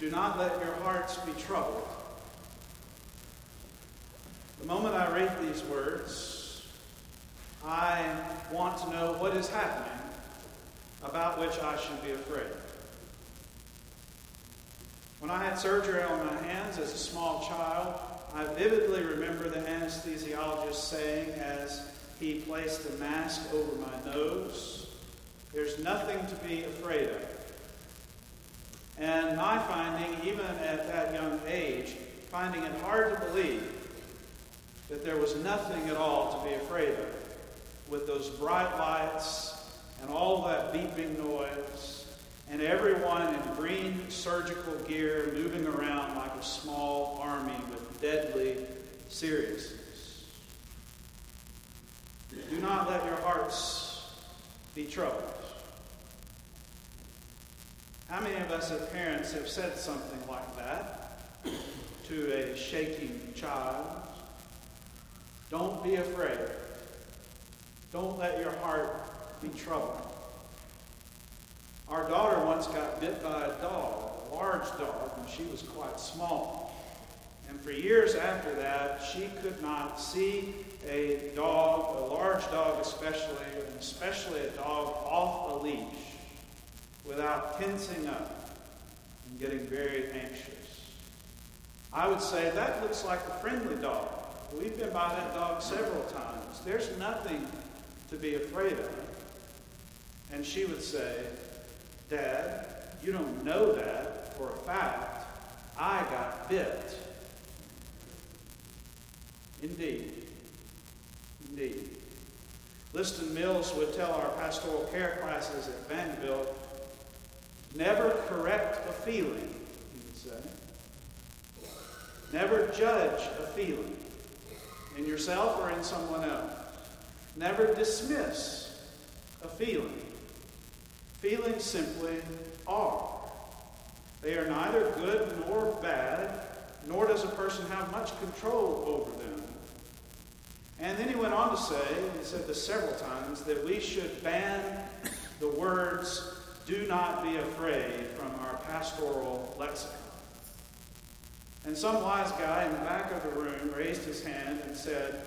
Do not let your hearts be troubled. The moment I read these words, I want to know what is happening about which I should be afraid. When I had surgery on my hands as a small child, I vividly remember the anesthesiologist saying as he placed a mask over my nose, There's nothing to be afraid of. And my finding, even at that young age, finding it hard to believe that there was nothing at all to be afraid of with those bright lights and all that beeping noise and everyone in green surgical gear moving around like a small army with deadly seriousness. Do not let your hearts be troubled. How many of us as parents have said something like that to a shaking child? Don't be afraid. Don't let your heart be troubled. Our daughter once got bit by a dog, a large dog, and she was quite small. And for years after that, she could not see a dog, a large dog especially, and especially a dog off a leash, without tensing up and getting very anxious. I would say that looks like a friendly dog. We've been by that dog several times. There's nothing to be afraid of. And she would say, Dad, you don't know that for a fact. I got bit. Indeed. Indeed. Liston Mills would tell our pastoral care classes at Vanderbilt never correct a feeling, he would say. Never judge a feeling in yourself or in someone else. Never dismiss a feeling. Feelings simply are. They are neither good nor bad, nor does a person have much control over them. And then he went on to say, he said this several times, that we should ban the words, do not be afraid, from our pastoral lexicon. And some wise guy in the back of the room raised his hand and said,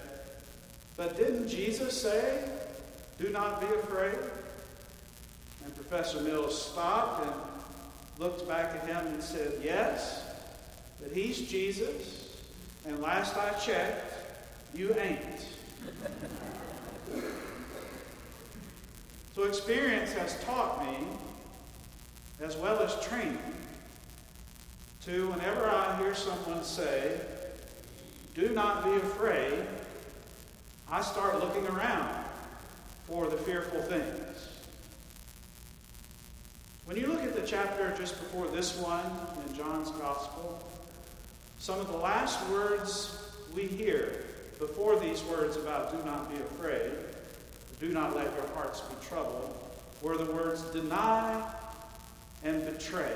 But didn't Jesus say, do not be afraid? And Professor Mills stopped and looked back at him and said, Yes, but he's Jesus, and last I checked, you ain't. so experience has taught me, as well as training, to whenever I hear someone say, Do not be afraid, I start looking around for the fearful things. When you look at the chapter just before this one in John's Gospel, some of the last words we hear before these words about do not be afraid, do not let your hearts be troubled, were the words deny and betray.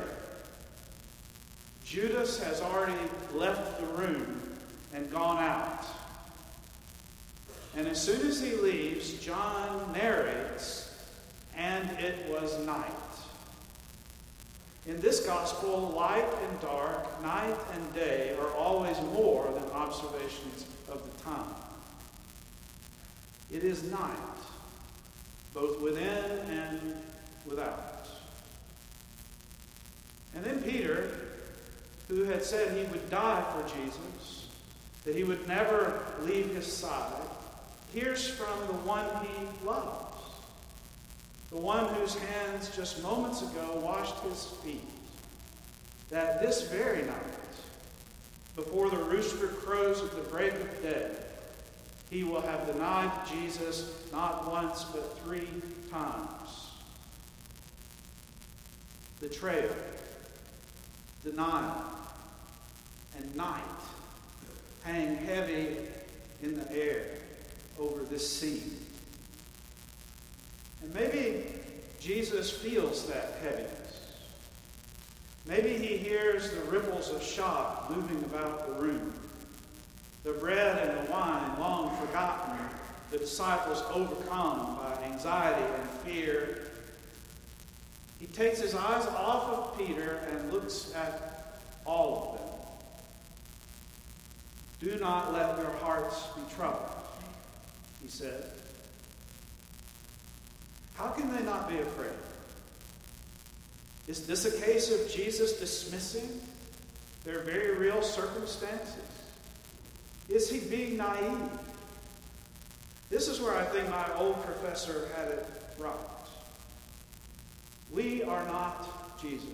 Judas has already left the room and gone out. And as soon as he leaves, John narrates, and it was night. In this gospel, light and dark, night and day are always more than observations of the time. It is night, both within and without. And then Peter, who had said he would die for Jesus, that he would never leave his side, hears from the one he loves. The one whose hands just moments ago washed his feet, that this very night, before the rooster crows at the break of day, he will have denied Jesus not once but three times. The Betrayal, denial, and night hang heavy in the air over this scene. And maybe Jesus feels that heaviness. Maybe he hears the ripples of shock moving about the room. The bread and the wine long forgotten, the disciples overcome by anxiety and fear. He takes his eyes off of Peter and looks at all of them. Do not let your hearts be troubled, he said. How can they not be afraid? Is this a case of Jesus dismissing their very real circumstances? Is he being naive? This is where I think my old professor had it right. We are not Jesus.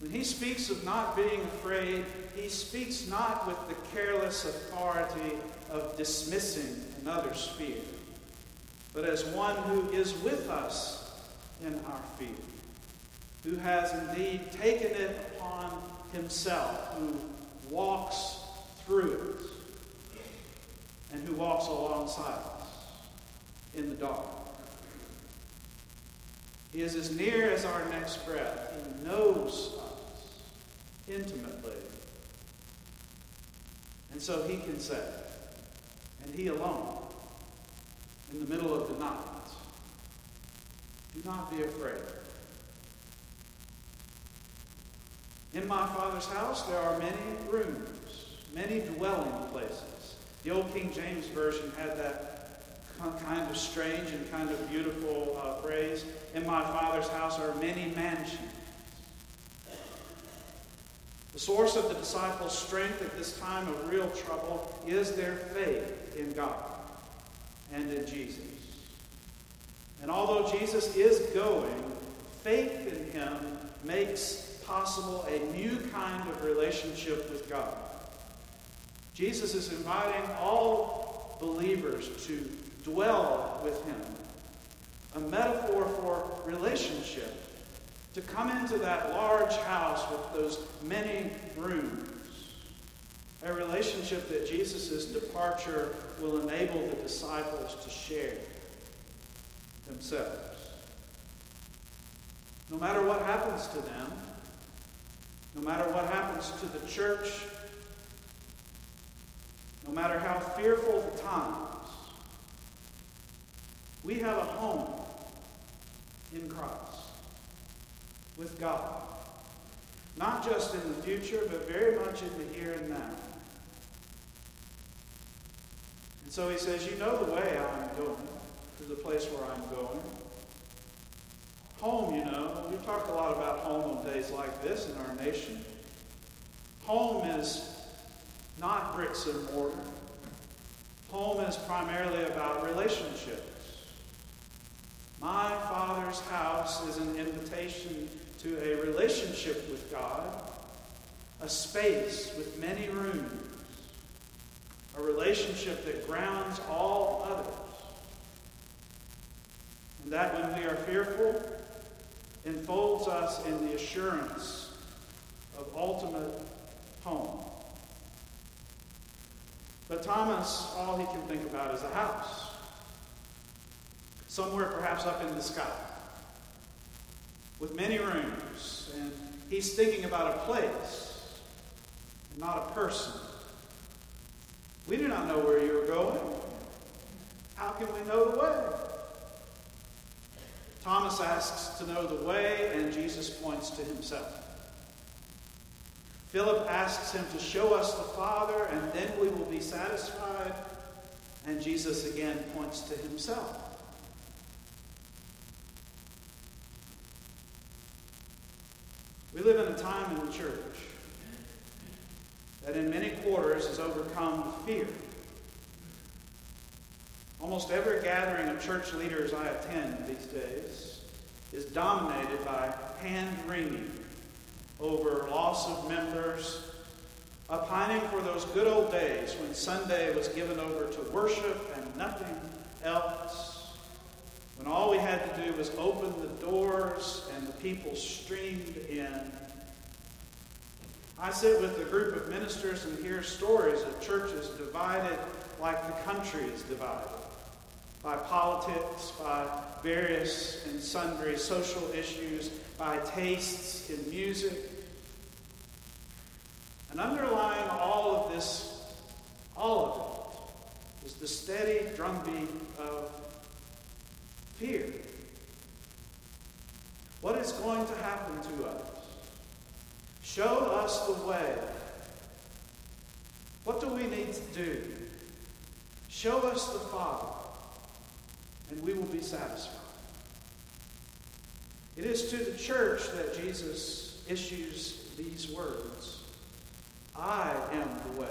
When he speaks of not being afraid, he speaks not with the careless authority of dismissing another's fear, but as one who is with us in our fear, who has indeed taken it upon himself, who walks through it, and who walks alongside us in the dark. He is as near as our next breath. He knows us intimately. And so he can say, and he alone, in the middle of the night, do not be afraid. In my Father's house there are many rooms, many dwelling places. The old King James Version had that kind of strange and kind of beautiful uh, phrase. In my Father's house are many mansions. The source of the disciples' strength at this time of real trouble is their faith in God and in Jesus. And although Jesus is going, faith in him makes possible a new kind of relationship with God. Jesus is inviting all believers to dwell with him. A metaphor for relationship. To come into that large house with those many rooms. A relationship that Jesus' departure will enable the disciples to share themselves. No matter what happens to them, no matter what happens to the church, no matter how fearful the times, we have a home in Christ with God. Not just in the future, but very much in the here and now. And so he says, You know the way I'm going, to the place where I'm going. Home, you know, we talk a lot about home on days like this in our nation. Home is not bricks and mortar. Home is primarily about relationships. My Father's house is an invitation to a relationship with God, a space with many rooms, a relationship that grounds all others. And that when we are fearful, enfolds us in the assurance of ultimate home. But Thomas, all he can think about is a house somewhere perhaps up in the sky, with many rooms. And he's thinking about a place, and not a person. We do not know where you are going. How can we know the way? Thomas asks to know the way, and Jesus points to himself. Philip asks him to show us the Father, and then we will be satisfied. And Jesus again points to himself. We live in a time in the church that in many quarters is overcome with fear. Almost every gathering of church leaders I attend these days is dominated by hand wringing over loss of members, opining for those good old days when Sunday was given over to worship and nothing else when all we had to do was open the doors people streamed in. I sit with a group of ministers and hear stories of churches divided like the country is divided by politics, by various and sundry social issues, by tastes in music. And underlying all of this, all of it, is the steady drumbeat of fear. What is going to happen to us? Show us the way. What do we need to do? Show us the Father, and we will be satisfied. It is to the church that Jesus issues these words I am the way.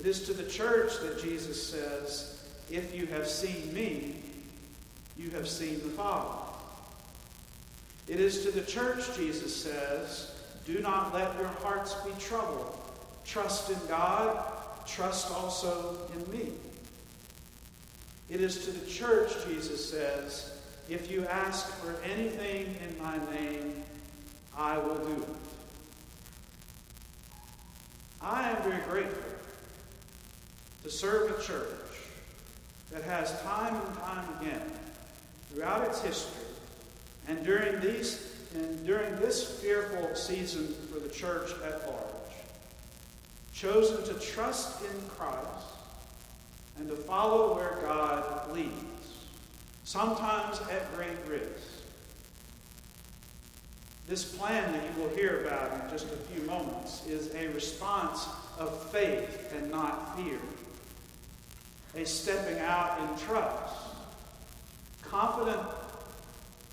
It is to the church that Jesus says, If you have seen me, you have seen the Father. It is to the church, Jesus says, Do not let your hearts be troubled. Trust in God, trust also in me. It is to the church, Jesus says, If you ask for anything in my name, I will do it. I am very grateful to serve a church that has time and time again, throughout its history, and during these and during this fearful season for the church at large, chosen to trust in Christ and to follow where God leads, sometimes at great risk. This plan that you will hear about in just a few moments is a response of faith and not fear, a stepping out in trust, confident,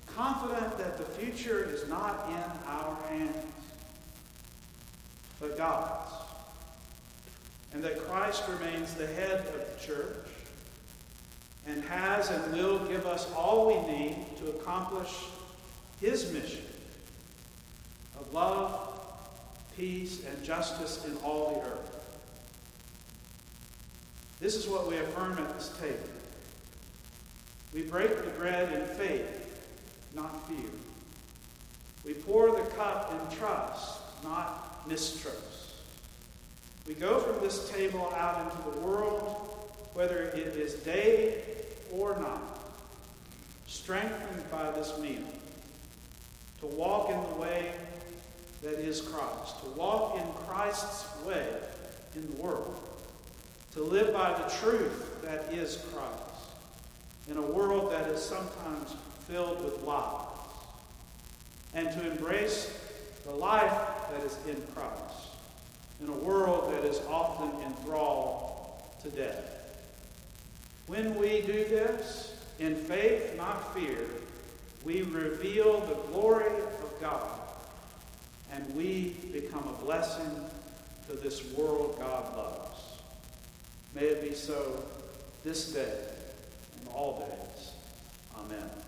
confident that the future is not in our hands, but God's and that Christ remains the head of the church and has and will give us all we need to accomplish his mission of love, peace, and justice in all the earth. This is what we affirm at this table. We break the bread in faith, not fear. We pour the cup in trust, not mistrust. We go from this table out into the world, whether it is day or night, strengthened by this meal, to walk in the way that is Christ, to walk in Christ's way in the world, to live by the truth that is Christ, in a world that is sometimes filled with lies, and to embrace the life that is in Christ in a world that is often enthralled to death. When we do this, in faith, not fear, we reveal the glory of God and we become a blessing to this world God loves. May it be so this day all days. Amen.